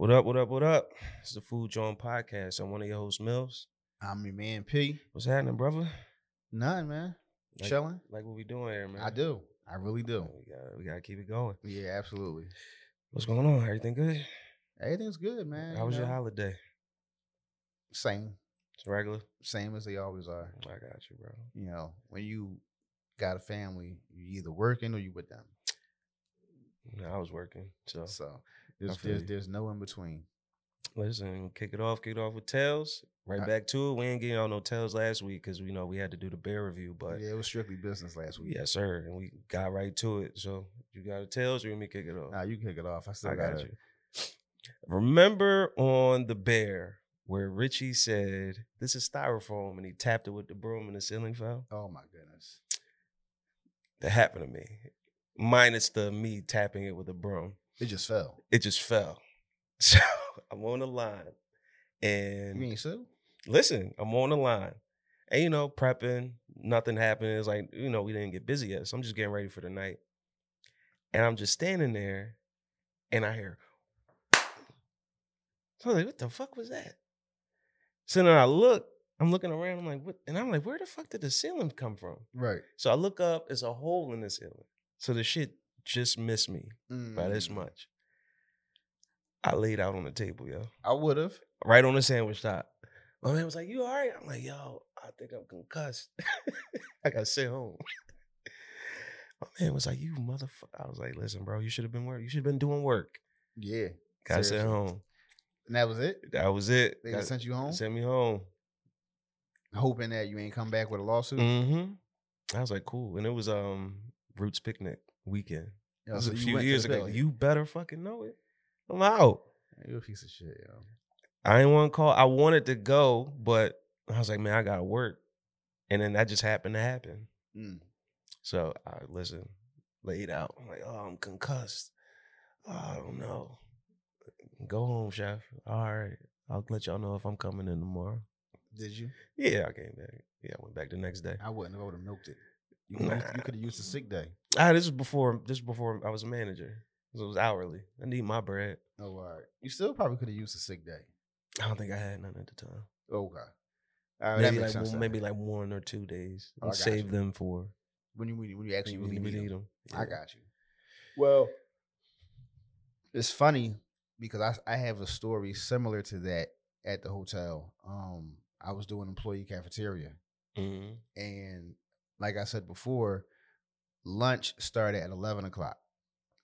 What up, what up, what up? It's the Food Jawn Podcast. I'm one of your hosts, Mills. I'm your man P. What's happening, brother? Nothing, man. Like- Chilling. Like what we doing here, man? I do. I really do. We gotta, we gotta keep it going. Yeah, absolutely. What's going on? Everything good? Everything's good, man. How you was your holiday? Same, It's regular? same as they always are. Mm, I got you, bro. You know, when you got a family, you either working or you with them. I was working. So So there's there's, there's no in between. listen, kick it off, kick it off with Tales. Right I- back to it. We ain't getting on no Tales last week because we know we had to do the bear review, but yeah, it was strictly business last week. yes, sir. And we got right to it. So you got a Tales or you want me kick it off? Nah, you can kick it off. I still I got got you. Remember on the bear where Richie said, This is styrofoam, and he tapped it with the broom and the ceiling fell? Oh my goodness. That happened to me. Minus the me tapping it with a broom. It just fell. It just fell. So I'm on the line. And You ain't sue? listen, I'm on the line. And you know, prepping, nothing happened. It's like, you know, we didn't get busy yet. So I'm just getting ready for the night. And I'm just standing there and I hear, so I'm like, what the fuck was that? So then I look, I'm looking around, I'm like, what? And I'm like, where the fuck did the ceiling come from? Right. So I look up, it's a hole in the ceiling. So the shit just missed me by this Mm, much. I laid out on the table, yo I would have. right on the sandwich top. My man was like, "You all right?" I'm like, "Yo, I think I'm concussed. I gotta sit home." My man was like, "You motherfucker!" I was like, "Listen, bro, you should have been work. You should have been doing work. Yeah. Gotta sit home." And that was it? That was it. They Got- sent you home? Sent me home. Hoping that you ain't come back with a lawsuit. Mm-hmm. I was like, "Cool," and it was um Roots picnic weekend. Yo, It was so a few years ago. You better fucking know it. I'm out. You a piece of shit, yo. I didn't want to call. I wanted to go, but I was like, man, I gotta work. And then that just happened to happen. Mm. So I listen, laid out. I'm like, oh, I'm concussed. Oh, I don't know. Go home, chef. All right. I'll let y'all know if I'm coming in tomorrow. Did you? Yeah, I came back. Yeah, I went back the next day. I wouldn't. I would have milked it. You could Nah. you could have used a sick day. Ah, this is before this is before I was a manager. It was hourly. I need my bread. Oh, all right. You still probably could have used a sick day. I don't think I had none at the time. Okay. Right, that maybe like one, maybe like one or two days. Oh, save you. them for when you when you, when you actually when really need, need them. them. I got you. Well, it's funny because I I have a story similar to that at the hotel. Um, I was doing employee cafeteria, hmm and like I said before, lunch started at eleven o'clock.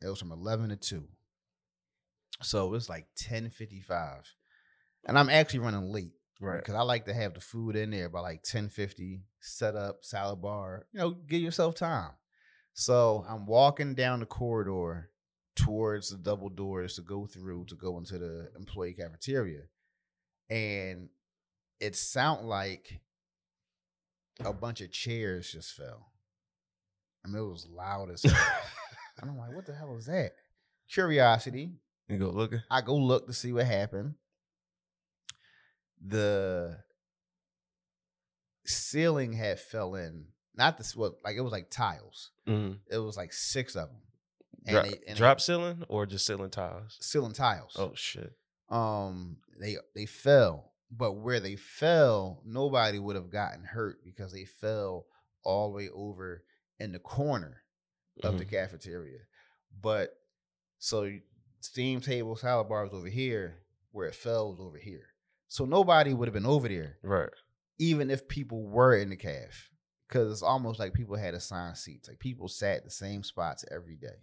It was from eleven to two, so it was like ten fifty five, and I'm actually running late Right. because I like to have the food in there by like ten fifty. Set up salad bar, you know, give yourself time. So I'm walking down the corridor towards the double doors to go through to go into the employee cafeteria, and it sounded like a bunch of chairs just fell. I mean, it was loud as hell. and I'm like, what the hell is that? Curiosity. You go looking. I go look to see what happened. The ceiling had fell in. Not this what like it was like tiles. Mm-hmm. It was like six of them. And Drop, they- and they- drop ceiling or just ceiling tiles? ceiling tiles. Oh shit! um they they fell but where they fell nobody would have gotten hurt because they fell all the way over in the corner of the Mhm. cafeteria but so steam table salad bar was over here where it fell was over here so nobody would have been over there Right. even if people were in the calf because it's almost like people had assigned seats like people sat the same spots every day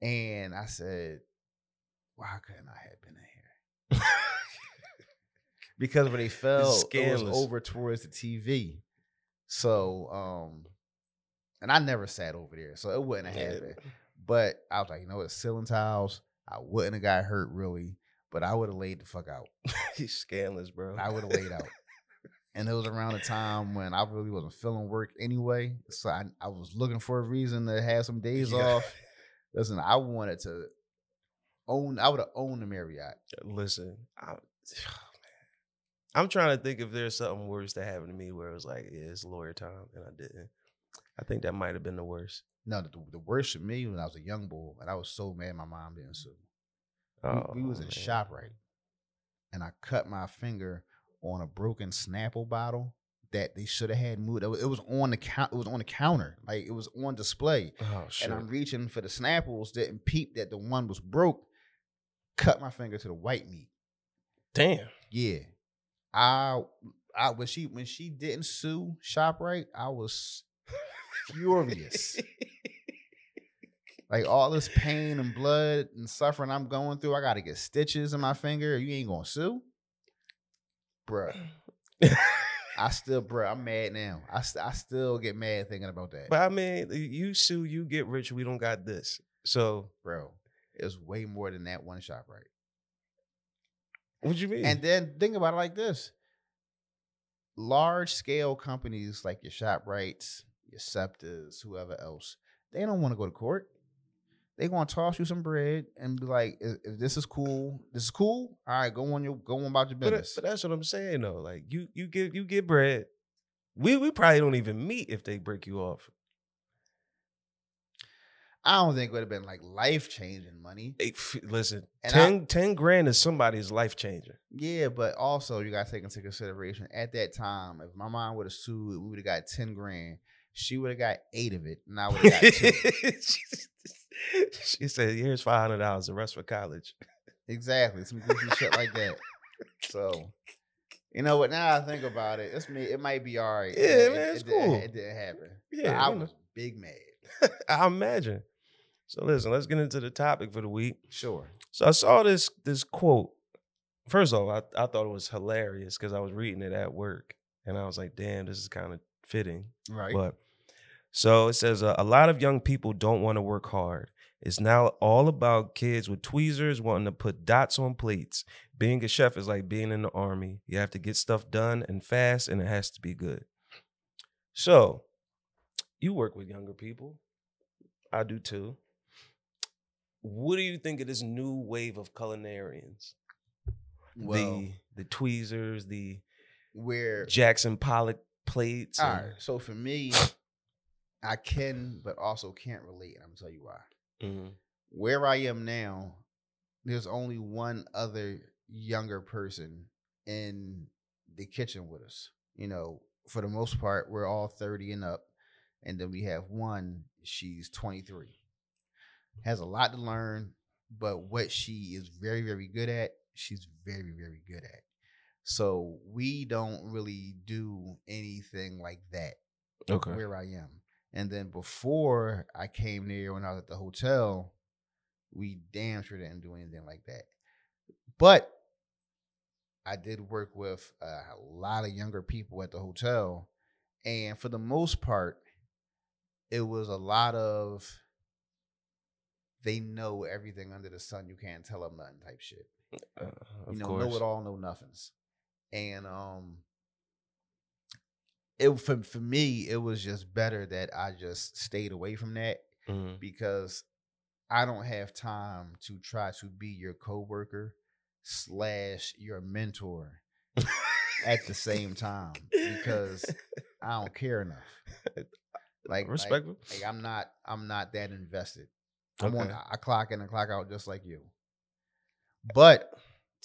and i said why couldn't i have been in here because when they fell, it was over towards the TV. So, um, and I never sat over there, so it wouldn't have happened. But I was like, you know what, ceiling tiles, I wouldn't have got hurt really, but I would have laid the fuck out. He's scandalous, bro. I would have laid out. And it was around the time when I really wasn't feeling work anyway. So I, I was looking for a reason to have some days Yeah. off. Listen, I wanted to own, I would have owned the Marriott. Listen, I, I'm trying to think if there's something worse that happened to me where it was like, yeah, it's lawyer time, and I didn't. I think that might have been the worst. No, the, the worst for me when I was a young boy, and I was so mad my mom didn't sue. We- Oh, we, was oh, in man. ShopRite, and I cut my finger on a broken Snapple bottle that they should have had moved. It was, it was on the count. It was on the counter, like it was on display. Oh shit. And I'm reaching for the Snapples, didn't peep that the one was broke. Cut my finger to the white meat. Damn. Yeah, I, I when she when she didn't sue Shoprite, I was furious. like all this pain and blood and suffering I'm going through, I got to get stitches in my finger. You ain't gonna sue, bruh. I still, bruh, I'm mad now. I st- I still get mad thinking about that, but I mean, you sue, you get rich. We don't got this. So bro. It's way more than that one Shoprite. What do you mean? And then think about it like this: large scale companies like your Shoprites, your Septas, whoever else, they don't want to go to court. They gonna toss you some bread and be like, if, this is cool, this is cool. All right, go on your go on about your but, uh, business. but that's what I'm saying though. Like you, you get you get bread. We we probably don't even meet if they break you off. I don't think it would have been like life changing money. Hey, f- listen, And 10, 10 grand is somebody's life changer. Yeah, but also you gotta take into consideration at that time, if my mom would have sued, we would have got ten grand. She would have got eight of it, and I would have got two. she said, "Here's five hundred dollars. The rest for college." Exactly. Some goofy shit like that. So, you know what? Now I think about it, it's me. It might be all right. Yeah, it, man, it's it didn't- cool. It didn't happen. But Yeah, I know. was big mad. I imagine. So listen, let's get into the topic for the week. Sure. So I saw this this quote. First of all, I, I thought it was hilarious because I was reading it at work, and I was like, "Damn, this is kind of fitting." Right. But so it says uh, a lot of young people don't want to work hard. It's now all about kids with tweezers wanting to put dots on plates. Being a chef is like being in the army. You have to get stuff done and fast, and it has to be good. So, you work with younger people. I do too. What do you think of this new wave of culinarians? well, the the tweezers, the where Jackson Pollock plates. all and- right. So for me, I can, but also can't relate, and I'm gonna tell you why. Mhm. Where I am now, there's only one other younger person in the kitchen with us. You know, for the most part, we're all 30 and up. And then we have one, she's 23. Has a lot to learn, but what she is very, very good at, she's very, very good at. So we don't really do anything like that Okay. where I am. And then before I came there when I was at the hotel, we damn sure didn't do anything like that. But I did work with a lot of younger people at the hotel. And for the most part, it was a lot of they know everything under the sun. You can't tell them nothing type shit Uh, you know, course. know it all, know nothings. And um it for for me, it was just better that I just stayed away from that Mhm. because I don't have time to try to be your coworker slash your mentor at the same time because I don't care enough. Like like- Respectful. like I'm not I'm not that invested. I'm on I clock in and clock out just like you. But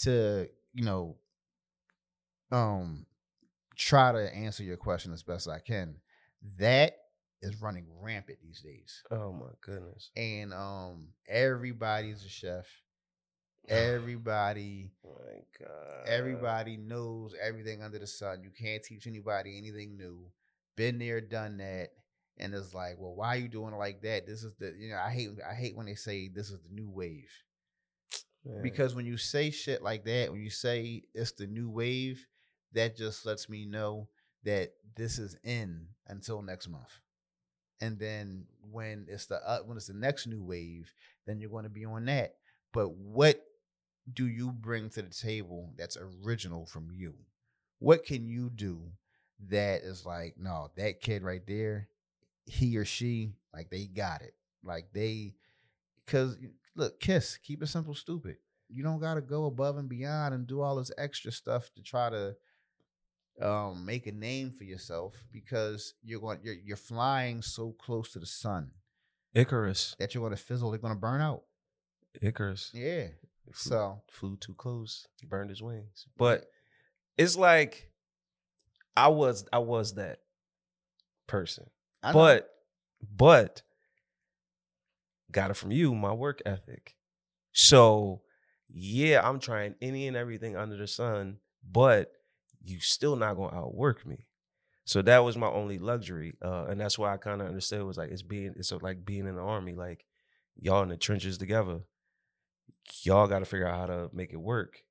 to, you know, um try to answer your question as best I can, that is running rampant these days. Oh my goodness. And um everybody's a chef. Everybody My God. everybody knows everything under the sun. You can't teach anybody anything new. Been there, done that. And it's like, well, why are you doing it like that? This is the you know, I hate I hate when they say this is the new wave. Man. Because when you say shit like that, when you say it's the new wave, that just lets me know that this is in until next month. And then when it's the uh, when it's the next new wave, then you're going to be on that. But what do you bring to the table that's original from you? What can you do that is like, no, that kid right there, he or she, like they got it. Like they because look, kiss, keep it simple, stupid. You don't gotta go above and beyond and do all this extra stuff to try to um make a name for yourself because you're going you're you're flying so close to the sun Icarus. that you're gonna fizzle, they're gonna burn out. Icarus. Yeah. Flew, So flew too close, burned his wings. But it's like I was I was that person. But but got it from you, my work ethic. So yeah, I'm trying any and everything under the sun, but you still not gonna outwork me. So that was my only luxury, uh, and that's why I kind of understood it was like it's being it's like being in the army, like y'all in the trenches together. Y'all got to figure out how to make it work,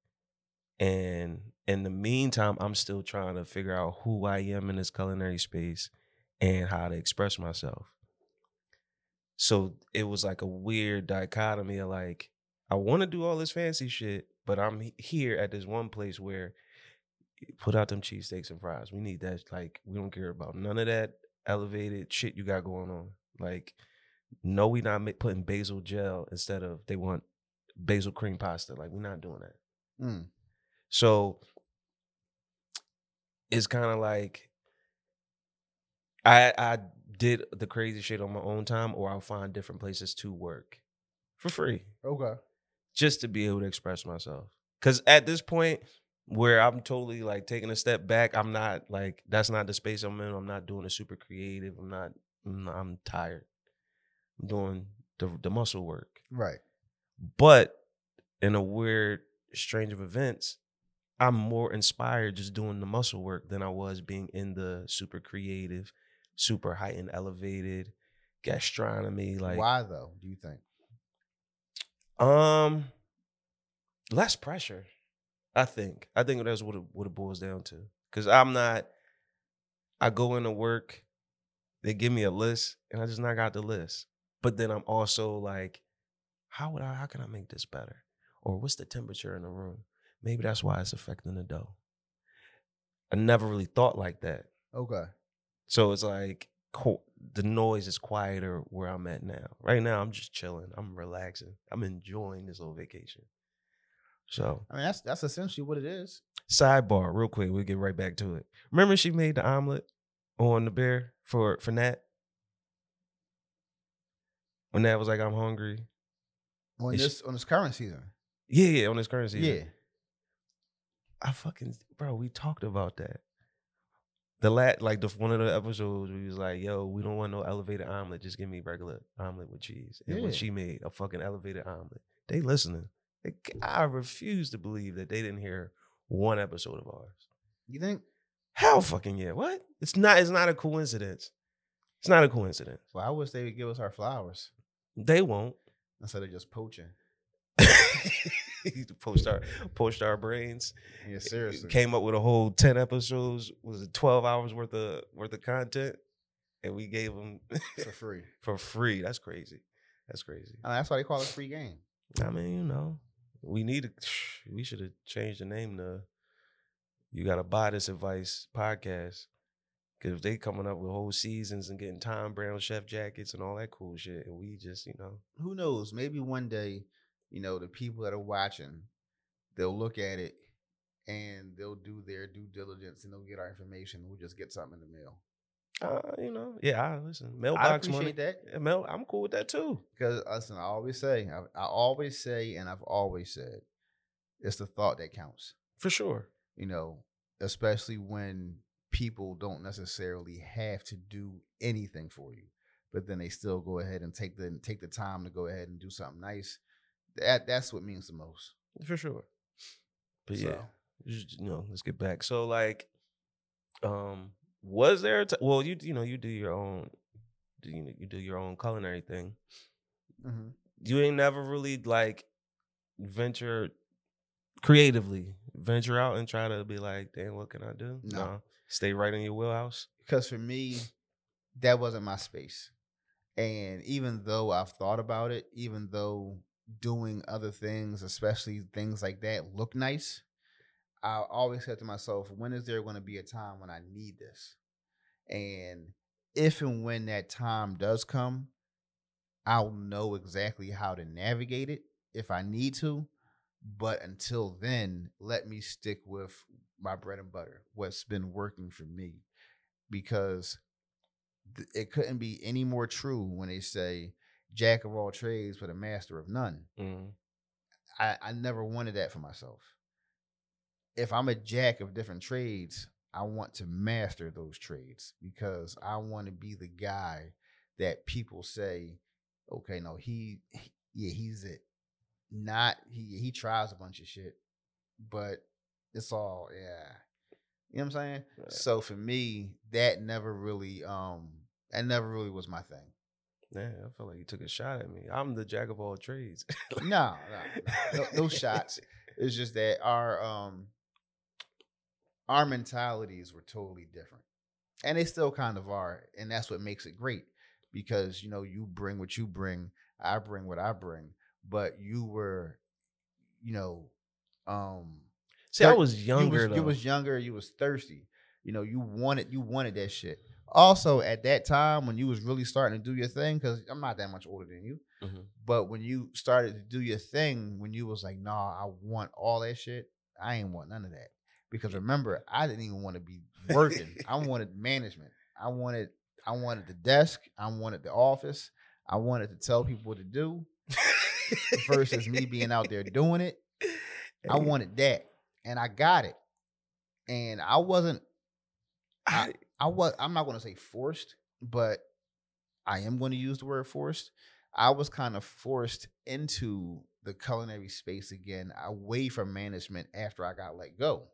and in the meantime, I'm still trying to figure out who I am in this culinary space and how to express myself. So it was like a weird dichotomy of like, I want to do all this fancy shit, but I'm here at this one place where put out them cheesesteaks and fries. We need that. Like, we don't care about none of that elevated shit you got going on. Like, no, we not putting basil gel instead of they want basil cream pasta. Like, we're not doing that. Mm. So it's kind of like I I did the crazy shit on my own time, or I'll find different places to work for free Okay. just to be able to express myself. Because at this point, where I'm totally like taking a step back, I'm not like that's not the space I'm in. I'm not doing it super creative. I'm not. I'm, not- I'm tired. I'm doing the the muscle work. Right. But in a weird, strange of events, I'm more inspired just doing the muscle work than I was being in the super creative, super heightened, elevated gastronomy. Like, Why though? Do you think? um, less pressure. I think. I think that's what it, what it boils down to. Cause I'm not. I go into work, they give me a list, and I just knock out the list. But then I'm also like, how would I? How can I make this better? Or what's the temperature in the room? Maybe that's why it's affecting the dough. I never really thought like that. Okay. So it's like co- the noise is quieter where I'm at now. Right now, I'm just chilling. I'm relaxing. I'm enjoying this little vacation. So, I mean, that's that's essentially what it is. sidebar, real quick, we'll get right back to it. Remember, she made the omelet on the bear for for Nat when Nat was like, "I'm hungry." On this on this current season. Yeah, yeah, on this currency. Yeah. I fucking bro, we talked about that. The lat like the one of the episodes we was like, yo, we don't want no elevated omelet, just give me regular omelet with cheese. And when Yeah. she made a fucking elevated omelet, they listening. They, I refuse to believe that they didn't hear one episode of ours. You think? Hell fucking yeah. What? It's not it's not a coincidence. It's not a coincidence. Well, I wish they would give us our flowers They won't. instead of just poaching. post our post our brains. Yeah, seriously. came up with a whole 10 episodes was it 12 hours worth of worth of content and we gave them for free. for free that's crazy that's crazy I mean, that's why they call it free game. i mean you know we need to we should have changed the name to you gotta buy this advice podcast because if they coming up with whole seasons and getting Thom Browne chef jackets and all that cool shit, and we just, you know, Who knows? Maybe one day, you know, the people that are watching, they'll look at it and they'll do their due diligence and they'll get our information. We'll just get something in the mail. uh, you know, yeah. I listen, I mailbox appreciate money. that Yeah, mail, I'm cool with that too. because listen, I always say, I, I always say, and I've always said, it's the thought that counts. For sure. You know, especially when people don't necessarily have to do anything for you, but then they still go ahead and take the take the time to go ahead and do something nice. That that's what means the most. For sure. But yeah, So- just, you know, let's get back. So like, um, was there a t- well, you you know, you do your own, do you you do your own culinary thing. Mm-hmm. You ain't never really like venture creatively venture out and try to be like, damn, what can I do? No. stay right in your wheelhouse. because for me that wasn't my space and even though i've thought about it even though doing other things especially things like that look nice i always said to myself when is there going to be a time when i need this? And if and when that time does come i'll know exactly how to navigate it if i need to but until then let me stick with my bread and butter what's been working for me because it couldn't be any more true when they say jack of all trades but a master of none Mm. I, I never wanted that for myself. If I'm a jack of different trades, I want to master those trades because I want to be the guy that people say, okay, no, he, he yeah, he's it. Not he he tries a bunch of shit, but it's all yeah. You know what I'm saying? Right. So for me, that never really um that never really was my thing. Yeah, I feel like you took a shot at me. I'm the jack of all trades. No, no, no, no, no shots. It's just that our um our mentalities were totally different. And they still kind of are. And that's what makes it great. Because, you know, you bring what you bring, I bring what I bring. But you were, you know, um See, I was younger you was, you was younger, you was thirsty. You know, you wanted you wanted that shit. Also, at that time when you was really starting to do your thing, because I'm not that much older than you, Mhm. but when you started to do your thing, when you was like, nah, I want all that shit, I ain't want none of that. Because remember, I didn't even want to be working. I wanted management. I wanted I wanted the desk. I wanted the office. I wanted to tell people what to do versus me being out there doing it. I wanted that. And I got it. And I wasn't I, I was I'm not going to say forced, but I am going to use the word forced. I was kind of forced into the culinary space again, away from management after I got let go.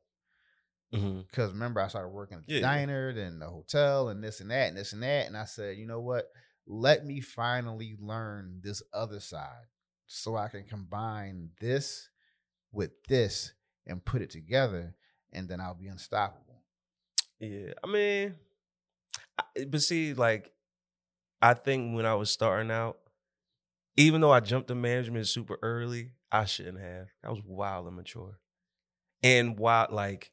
Mm-hmm. Because remember, I started working at the yeah. diner, then the hotel, and this and that, and this and that. And I said, you know what? Let me finally learn this other side so I can combine this with this and put it together, and then I'll be unstoppable. Yeah, I mean, I- but see, like, I think when I was starting out, even though I jumped to management super early, I shouldn't have. I was wild and mature, and wild like.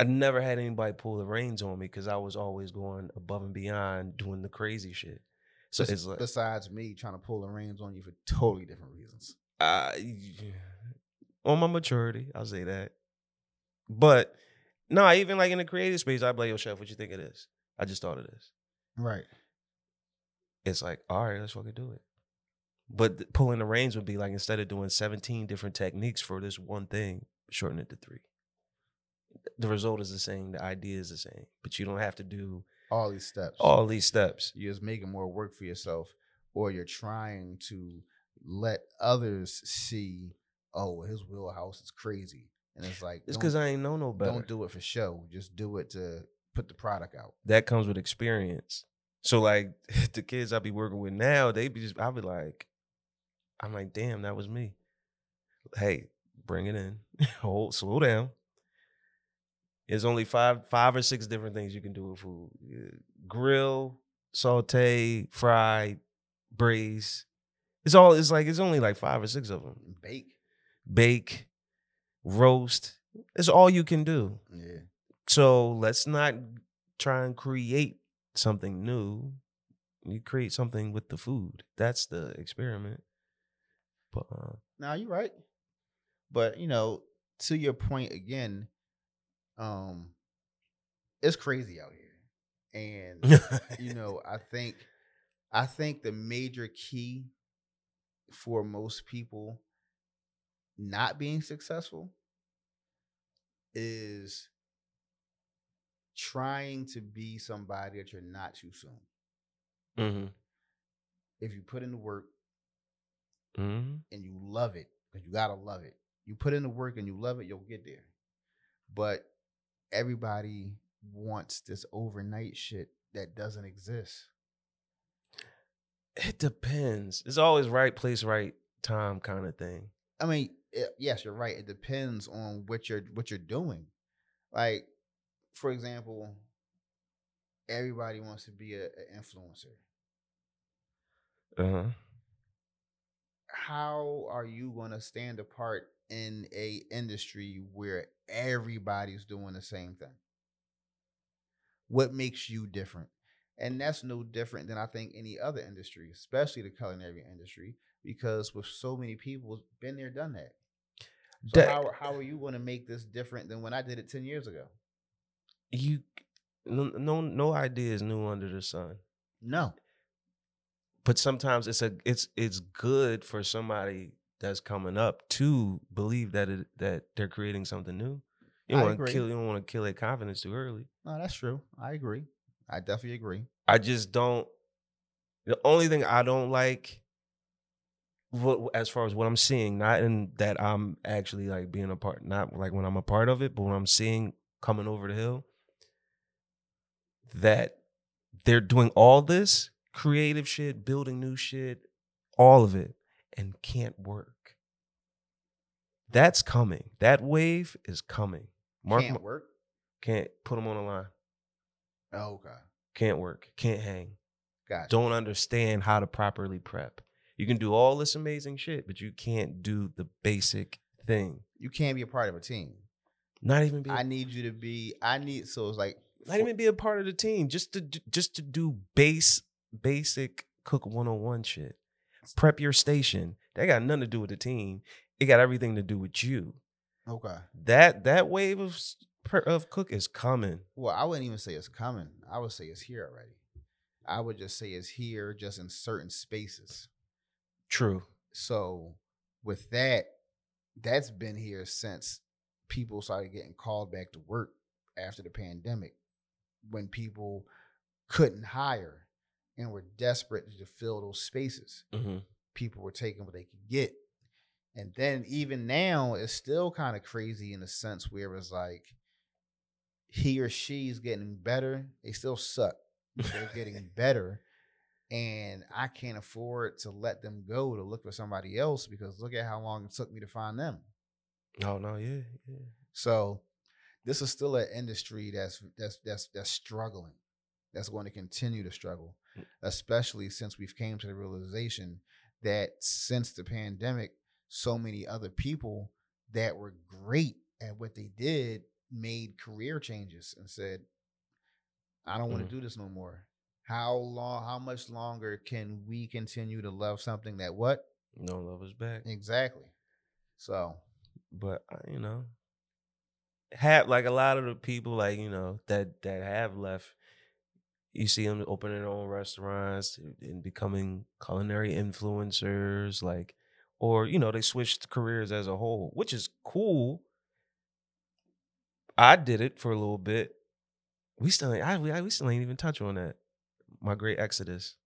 I never had anybody pull the reins on me because I was always going above and beyond doing the crazy shit. So Bes- it's like, besides me trying to pull the reins on you for totally different reasons. uh, on my maturity, I'll say that. But no, even like in the creative space, I'd be like, yo, chef, what you think of this? I just thought of this. Right. it's like, all right, let's fucking do it. But pulling the reins would be like instead of doing 17 different techniques for this one thing, shorten it to three. The result is the same, the idea is the same, but you don't have to do All these steps. all these steps. You're just making more work for yourself, or you're trying to let others see, oh, his wheelhouse is crazy. And it's like, It's because I ain't know no better. don't do it for show. Just do it to put the product out. that comes with experience. So like the kids I be working with now, they be just I'll be like, I'm like, damn, that was me. Hey, bring it in. Hold, slow down. There's only five, five or six different things you can do with food: grill, saute, fry, braise. It's all. It's like it's only like five or six of them. Bake. Bake, roast. It's all you can do. Yeah. So let's not try and create something new. You create something with the food. That's the experiment. But uh, Now you're right. But you know, to your point again, um, it's crazy out here. And you know, I think I think the major key for most people not being successful is trying to be somebody that you're not too soon. hmm If you put in the work hmm and you love it, because you gotta love it. You put in the work and you love it, you'll get there. But everybody wants this overnight shit that doesn't exist. it depends. It's always right place, right time kind of thing. I mean, it, yes, you're right. It depends on what you're what you're doing. Like, for example, everybody wants to be an influencer. Uh huh. How are you going to stand apart in a industry where everybody's doing the same thing? What makes you different? And that's no different than I think any other industry, especially the culinary industry, because with so many people been there, done that. So That- how how are you going to make this different than when I did it ten years ago? You no no no idea is new under the sun. No, But sometimes it's a it's it's good for somebody that's coming up to believe that it that they're creating something new. You don't want to kill. You don't want to kill their confidence too early. No, that's true. I agree. I definitely agree. I just don't. The only thing I don't like, as far as what I'm seeing, not in that I'm actually like being a part, not like when I'm a part of it, but when I'm seeing coming over the hill, that they're doing all this creative shit, building new shit, all of it, and can't work. That's coming. That wave is coming. Mark Can't work. can't put them on the line. Oh, okay. Can't work. Can't hang. Gotcha. don't understand how to properly prep. You can do all this amazing shit, but you can't do the basic thing. You can't be a part of a team. Not even be, I need you to be. I need. So it's like. not even be a part of the team. Just to just to do base basic cook 101 shit. Prep your station. That got nothing to do with the team. It got everything to do with you. Okay. That that wave of of cook is coming. Well, I wouldn't even say it's coming. I would say it's here already. I would just say it's here, just in certain spaces. True. So with that, that's been here since people started getting called back to work after the pandemic, when people couldn't hire and were desperate to fill those spaces. hmm People were taking what they could get. And then even now, it's still kind of crazy in the sense where it's like he or she's getting better. They still suck. They're getting better. And I can't afford to let them go to look for somebody else because look at how long it took me to find them. Oh no, yeah, yeah. So this is still an industry that's that's that's that's struggling. That's going to continue to struggle, Mm. especially since we've came to the realization that since the pandemic, so many other people that were great at what they did made career changes and said, I don't want to do this no more. How long how much longer can we continue to love something that what? No love is back. Exactly. So but uh, you know have like a lot of the people like you know that that have left you see them opening their own restaurants and becoming culinary influencers like or you know they switched careers as a whole which is cool i did it for a little bit we still ain't, I, we, I- we still ain't even touch on that my great exodus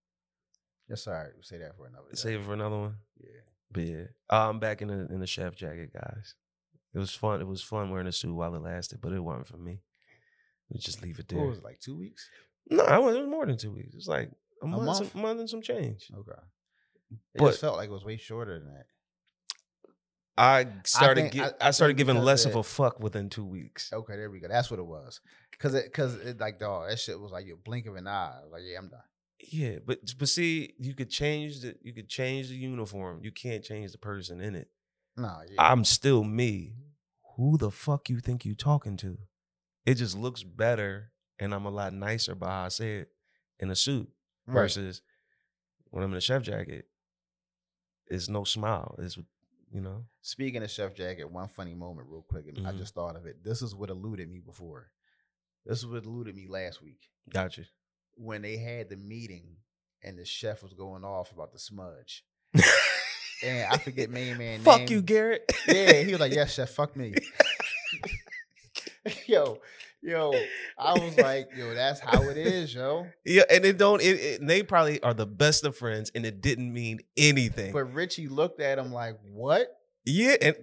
that's all right. We'll say that for another day. save it for another one Yeah. But yeah, uh, I'm back in the in the chef jacket, guys. It was fun. It was fun wearing a suit while it lasted, but it wasn't for me. We just leave it there. What was it, like two weeks? No, I was, it was more than two weeks. It was like a, month, month? Some, month and some change. Okay. It But- just felt like it was way shorter than that. I started. think- gi- I- I, I started giving less of a fuck within two weeks. Okay, there we go. That's what it was. Cause it, cause it, like, dog, that shit was like you blink of an eye. Like, yeah, I'm done. Yeah, but but see, you could change the you could change the uniform. You can't change the person in it. No, yeah. I'm still me. Who the fuck you think you talking to? It just looks better, and I'm a lot nicer by how I say it in a suit Right. versus when I'm in a chef jacket. It's no smile. It's you know. Speaking of Chef Jacket, one funny moment, real quick, and I mm-hmm. just thought of it. This is what eluded me before. This is what eluded me last week Gotcha. when they had the meeting and the chef was going off about the smudge. And I forget main man Fuck name. you, Garrett. Yeah, he was like, "Yes, chef, fuck me." yo, yo, I was like, "Yo, that's how it is, yo." yeah, and it don't. It, it- they probably are the best of friends, and it didn't mean anything. But Richie looked at him like, "What?" Yeah, and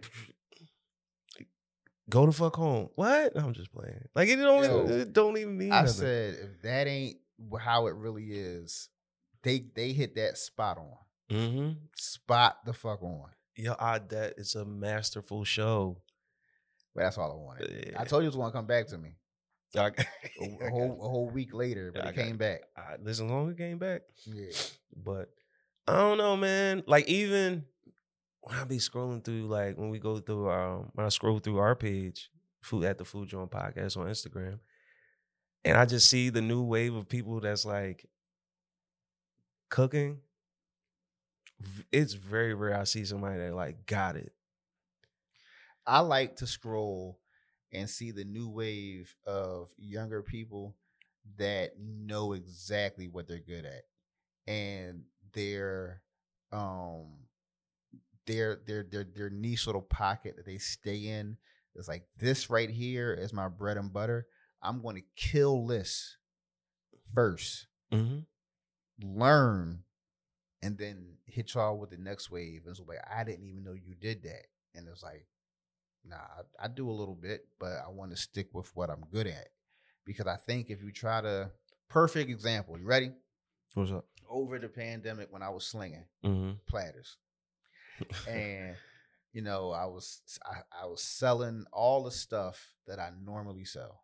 go the fuck home. What? I'm just playing. Like it don't. Yo, it don't even mean. I nothing. said, "If that ain't how it really is, they they hit that spot on, Mm-hmm. spot the fuck on." Yo, I that it's a masterful show. But that's all I wanted. Yeah. I told you it was gonna come back to me I, a, whole a whole week later, but I it came it. back. I, listen, long as it came back, Yeah, but I don't know, man. Like even when I be scrolling through, like when we go through, um, when I scroll through our page, food at the Food Jawn Podcast on Instagram, and I just see the new wave of people that's like cooking. It's very rare I see somebody that like got it. I like to scroll and see the new wave of younger people that know exactly what they're good at and they're um their their their their niche little pocket that they stay in. It's like this right here is my bread and butter. I'm going to kill this first, Mm-hmm. learn, and then hit y'all with the next wave. And so like I didn't even know you did that, and it's like, nah, I, I do a little bit, but I want to stick with what I'm good at because I think if you try to perfect example, you ready? What's up? Over the pandemic when I was slinging Mm-hmm. platters. and you know i was I, I was selling all the stuff that i normally sell.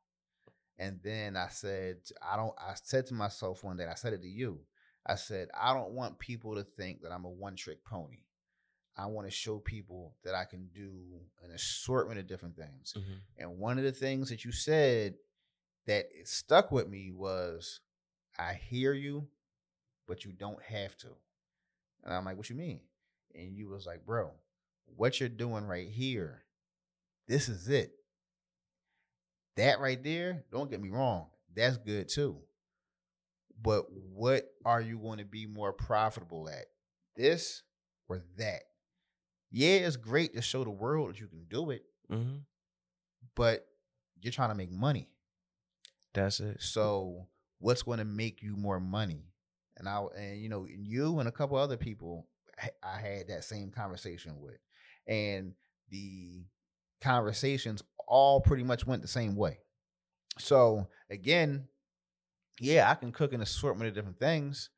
And then i said i don't i said to myself one day i said it to you i said i don't want people to think that i'm a one trick pony. I want to show people that i can do an assortment of different things. Mm-hmm. and one of the things that you said that it stuck with me was i hear you but you don't have to. And i'm like what you mean and you was like, bro, what you're doing right here, this is it. That right there, don't get me wrong, that's good too. But what are you going to be more profitable at? This or that? Yeah, it's great to show the world that you can do it, Mm-hmm. but you're trying to make money. That's it. So what's going to make you more money? And I and you know you and a couple other people I had that same conversation with, and the conversations all pretty much went the same way. So again, yeah, I can cook an assortment of different things,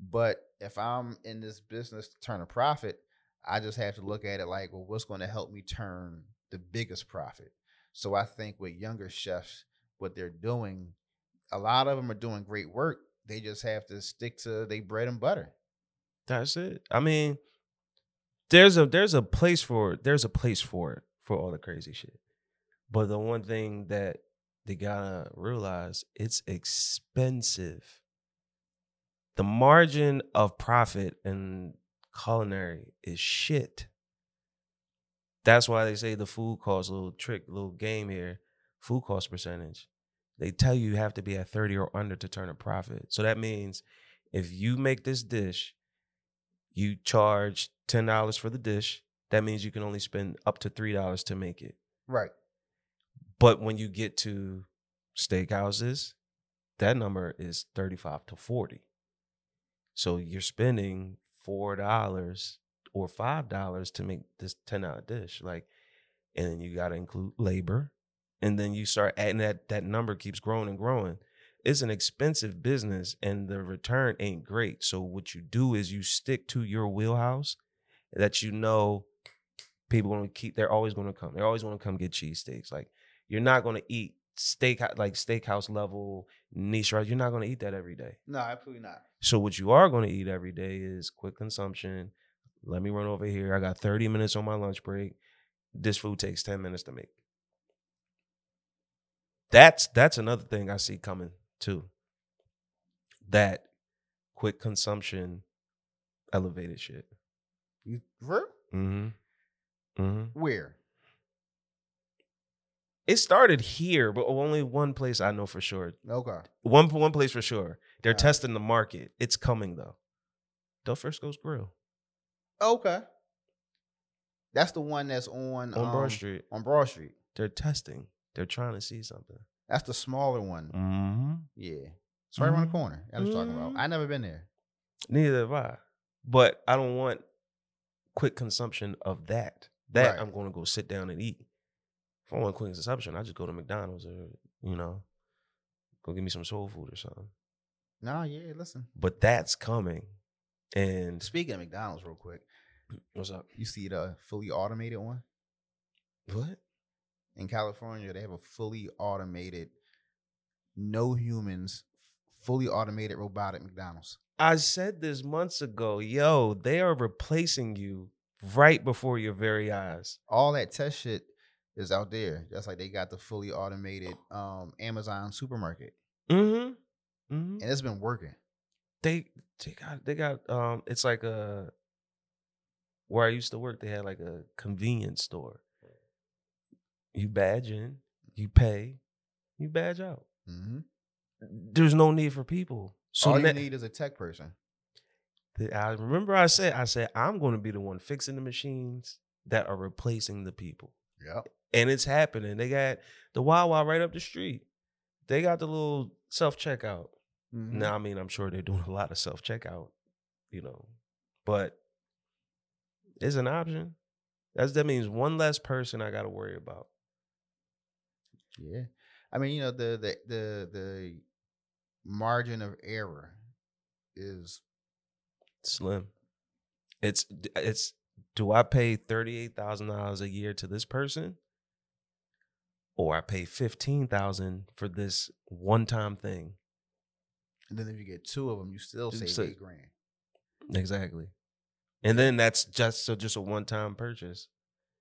but if I'm in this business to turn a profit, I just have to look at it like, well, what's going to help me turn the biggest profit? So I think with younger chefs, what they're doing, a lot of them are doing great work. They just have to stick to their bread and butter. That's it. I mean, there's a there's a place for. There's a place for it for all the crazy shit. But the one thing that they gotta realize, it's expensive. The margin of profit in culinary is shit. That's why they say the food cost, little trick, little game here, food cost percentage. They tell you you have to be at 30 or under to turn a profit. So that means if you make this dish, you charge $10 for the dish. That means you can only spend up to $3 to make it. Right. But when you get to steakhouses, that number is 35 to 40. So you're spending $4 or $5 to make this $10 dish. Like, and then you got to include labor. And then you start adding that, that number keeps growing and growing. It's an expensive business and the return ain't great. So what you do is you stick to your wheelhouse that you know people to keep, they're always going to come. They're always to come get cheesesteaks. Like, you're not going to eat steak like steakhouse level niche right you're not going to eat that every day No, absolutely not. so what you are going to eat every day is quick consumption let me run over here i got 30 minutes on my lunch break this food takes 10 minutes to make that's that's another thing i see coming too that quick consumption elevated shit You for mm-hmm mm-hmm Where? it started here but only one place i know for sure Okay. One one place for sure. They're testing the market. It's coming though. Del Frisco's Grill Okay. That's the one that's on on Broad um, Street. On Broad Street. They're testing. They're trying to see something. That's the smaller one. Mm-hmm. Yeah. It's right around the Mhm. corner. That's what I'm talking about. I never been there. Neither have I. But I don't want quick consumption of that. That Right. I'm going to go sit down and eat. If I want quick consumption, I just go to McDonald's or you know, go get me some soul food or something. No, yeah, listen. But that's coming. And Speaking of McDonald's real quick, what's up? you see the fully automated one? What? In California, they have a fully automated, no humans, fully automated robotic McDonald's. I said this months ago. Yo, they are replacing you right before your very eyes. All that test shit is out there. Just like they got the fully automated um, Amazon supermarket. Mm-hmm. Mm-hmm. And it's been working. They they got they got um it's like a where I used to work, they had like a convenience store. You badge in, you pay, you badge out. hmm There's no need for people. So All you need is a tech person. The- I remember I said, I said, I'm going to be the one fixing the machines that are replacing the people. Yep. And it's happening. They got the Wawa right up the street. They got the little self checkout. Mhm. Now, I mean, I'm sure they're doing a lot of self checkout, you know, but it's an option. That's that means one less person I got to worry about. Yeah. I mean, you know, the the the the margin of error is Slim. It's it's. Do I pay thirty eight thousand dollars a year to this person, or I pay fifteen thousand for this one time thing? and then if you get two of them, you still save so- eight grand. Exactly. And then that's just so just a one time purchase.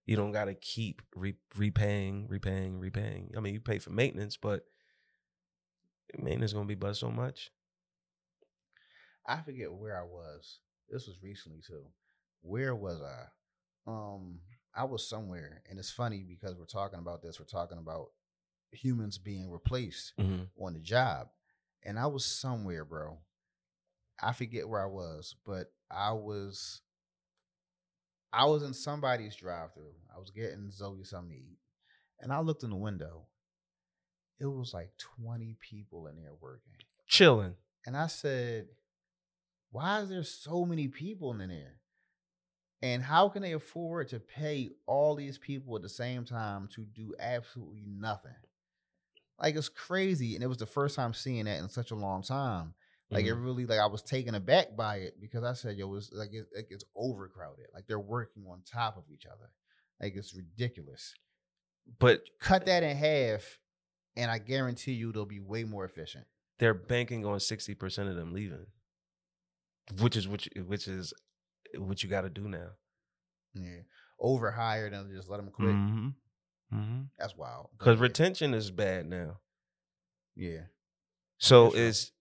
You don't got to keep re- repaying, repaying, repaying. I mean, you pay for maintenance, but maintenance gonna be but so much. I forget where I was. This was recently too. Where was I? Um, I was somewhere, and it's funny because we're talking about this. We're talking about humans being replaced Mm-hmm. on the job, and I was somewhere, bro. I forget where I was, but I was. I was in somebody's drive-through. I was getting Zoe something to eat, and I looked in the window. It was like twenty people in there working. Chilling. And I said, why is there so many people in there? And how can they afford to pay all these people at the same time to do absolutely nothing? Like it's crazy. And it was the first time seeing that in such a long time. Like it Mhm. really, like I was taken aback by it because I said, "Yo, it's like, it, like it's overcrowded. Like they're working on top of each other. Like it's ridiculous. But Cut that in half, and I guarantee you they'll be way more efficient. they're banking on sixty percent of them leaving, which is which which is what you got to do now. Yeah, overhired and just let them quit. Mm-hmm. Mm-hmm. That's wild. Because retention is bad now. Yeah. So is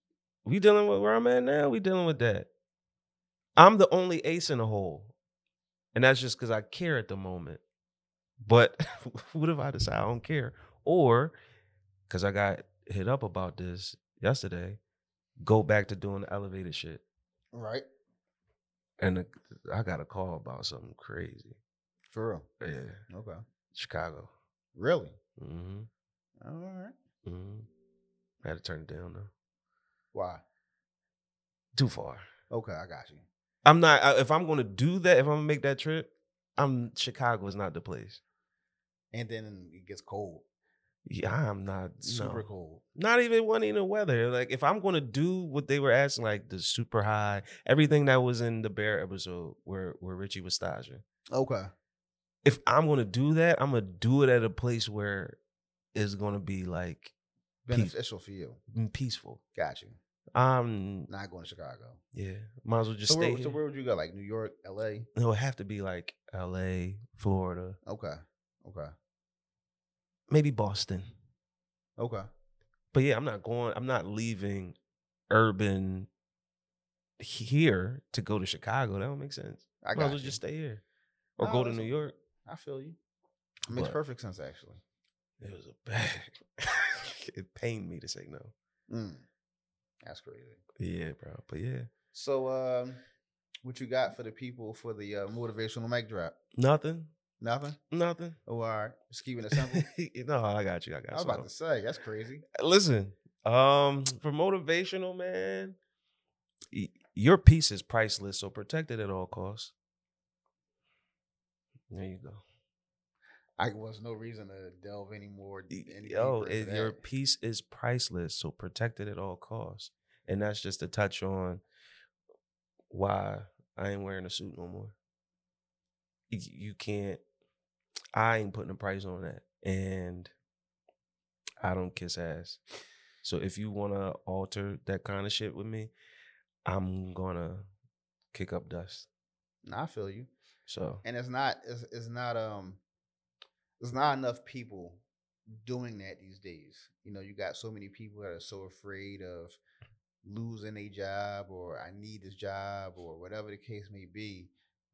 we dealing with where I'm at now? We dealing with that. I'm the only ace in the hole. And that's just because I care at the moment. But what if I decide I don't care? Or because I got hit up about this yesterday, go back to doing the elevated shit. Right. And the- I got a call about something crazy. For real. Yeah. Okay. Chicago. Really? Mm-hmm. All right. Mm-hmm. I had to turn it down though. Why? Too far. Okay, I got you. I'm not. I, if I'm going to do that, if I'm gonna make that trip, I'm Chicago is not the place. And then it gets cold. Yeah, I'm not Super no. cold. Not even wanting the weather. Like if I'm going to do what they were asking, like the super high, everything that was in the bear episode where where Richie was staging. Okay. If I'm going to do that, I'm gonna do it at a place where it's going to be like Beneficial for you. mm, peaceful. Got you. Um, Not going to Chicago. yeah, might as well just so, stay. where, so where would you go? Like New York, LA? it would have to be like L.A., Florida, Okay. Okay. maybe Boston. Okay. But yeah, I'm not going. I'm not leaving urban here to go to Chicago. That don't make sense. I Might as well you. just stay here or No, go to New. York. I feel you. It makes But- perfect sense, actually. It was a bad. it pained me to say no. Mm. That's crazy. Yeah, bro. But yeah, So, um, what you got for the people for the uh, motivational mic drop? nothing, Nothing. nothing. Oh, all right. Just keeping it simple. no, I got you. I got. I was about to say that's crazy. Listen, um, for motivational, man, y- your piece is priceless, so protect it at all costs. There you go. I was no reason to delve any more. Any Yo, your piece is priceless, so protect it at all costs. And that's just to touch on why I ain't wearing a suit no more. You, can't. I ain't putting a price on that, and I don't kiss ass. So if you want to alter that kind of shit with me, I'm gonna kick up dust. I feel you. So and it's not it's, it's not um there's not enough people doing that these days you know you got so many people that are so afraid of losing a job or i need this job or whatever the case may be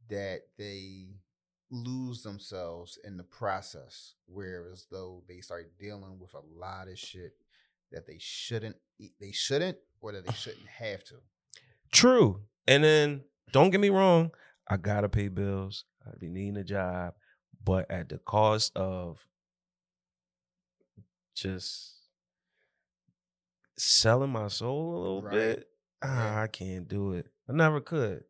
that they lose themselves in the process whereas though they start dealing with a lot of shit that they shouldn't they shouldn't or that they shouldn't have to True. And then don't get me wrong. I gotta pay bills. I be needing a job, but at the cost of just selling my soul a little Right. bit. Ah, I can't do it. I never could.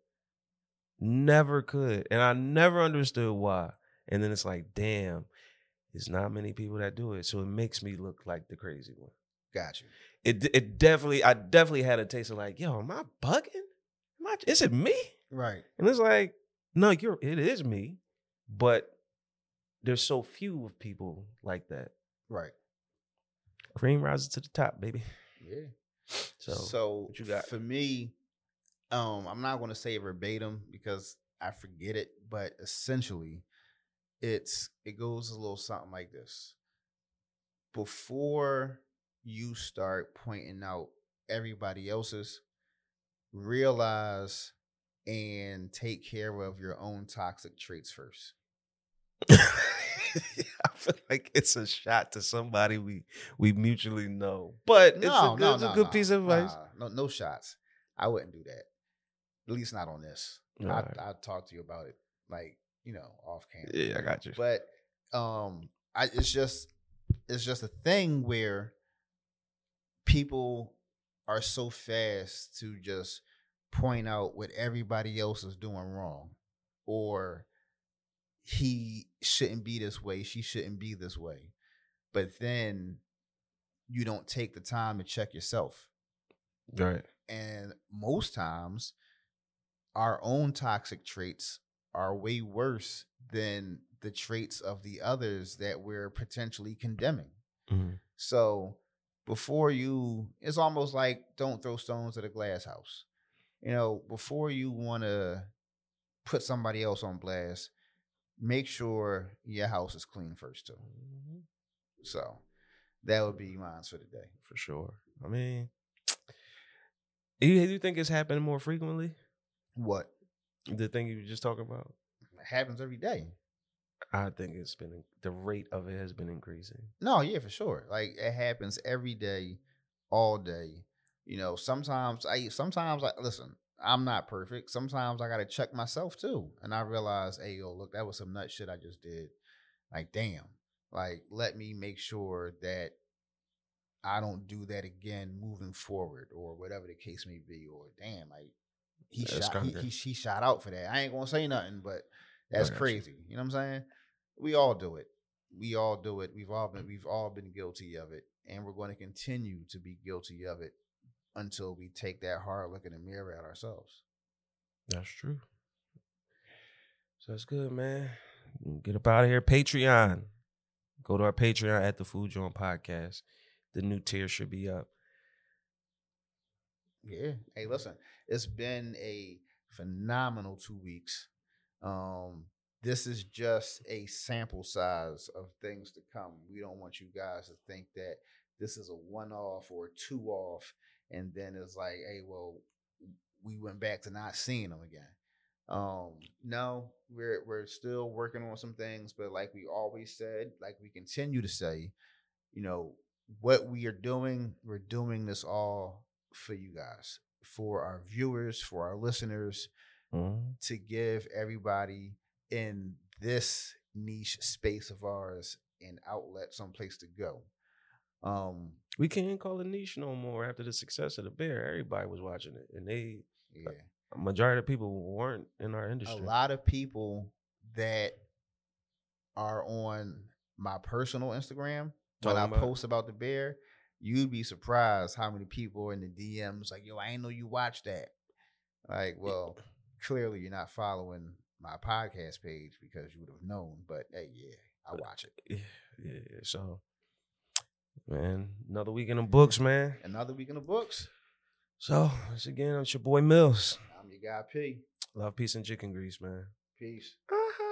Never could. And I never understood why. And then it's like, damn, there's not many people that do it. So it makes me look like the crazy one. Got you. It it definitely, I definitely had a taste of like, yo, am I bugging? Am I, is it me? Right. And it's like, no, you're it is me, but there's so few of people like that. Right. Cream rises to the top, baby. Yeah. So, So, what you got? for me, um, I'm not going to say verbatim because I forget it, but essentially, it's it goes a little something like this. Before you start pointing out everybody else's, realize and take care of your own toxic traits first. I feel like it's a shot to somebody we we mutually know, but it's a good, it's a good piece of advice. nah, no, no shots. I wouldn't do that. At least not on this. I Alright. I'll talk to you about it, like you know, off camera. Yeah, I got you. But um, I it's just it's just a thing where people are so fast to just point out what everybody else is doing wrong, or he shouldn't be this way, she shouldn't be this way, but then you don't take the time to check yourself. Right. And most times, our own toxic traits are way worse than the traits of the others that we're potentially condemning. Mhm. So before you, it's almost like don't throw stones at a glass house. You know, before you want to put somebody else on blast, make sure your house is clean first too. Mhm. So that would be mine for today. For sure. I mean, you, you think it's happening more frequently? What The thing you were just talking about? happens every day? I think it's been the rate of it has been increasing. No, yeah, for sure. Like it happens every day, all day. You know, sometimes I sometimes I listen, I'm not perfect. Sometimes I gotta check myself too. And I realize, hey yo, look, that was some nut shit I just did. Like, damn. Like, let me make sure that I don't do that again moving forward, or whatever the case may be. Or damn, like he That's shot he, he, shot out for that. I ain't gonna say nothing, but that's got you. crazy. You know what I'm saying? We all do it. We all do it. We've all been we've all been guilty of it, and we're going to continue to be guilty of it until we take that hard look in the mirror at ourselves. That's true. So that's good, man. Get up out of here. Patreon. Go to our Patreon at the Food Jawn Podcast. The new tier should be up. Yeah. Hey, listen, it's been a phenomenal two weeks. Um, this is just a sample size of things to come. We don't want you guys to think that this is a one off or two off, and then it's like, hey, well, we went back to not seeing them again. Um, no, we're we're still working on some things, but like we always said, like we continue to say, you know, what we are doing, we're doing this all for you guys, for our viewers, for our listeners, Mhm. to give everybody in this niche space of ours an outlet, someplace to go. Um, We can't call it niche no more after the success of the bear. Everybody was watching it, and they yeah. a majority of people weren't in our industry. a lot of people that are on my personal Instagram when I about- post about the bear, you'd be surprised how many people are in the DMs like, "Yo, I ain't know you watched that." Like, well, clearly you're not following my podcast page because you would have known. But hey, yeah, I watch it. Yeah, yeah. yeah. So, man, another week in the books, man. Another week in the books. So, once again, it's your boy Mills. I'm your guy P. Love, peace, and chicken grease, man. Peace. Uh-huh.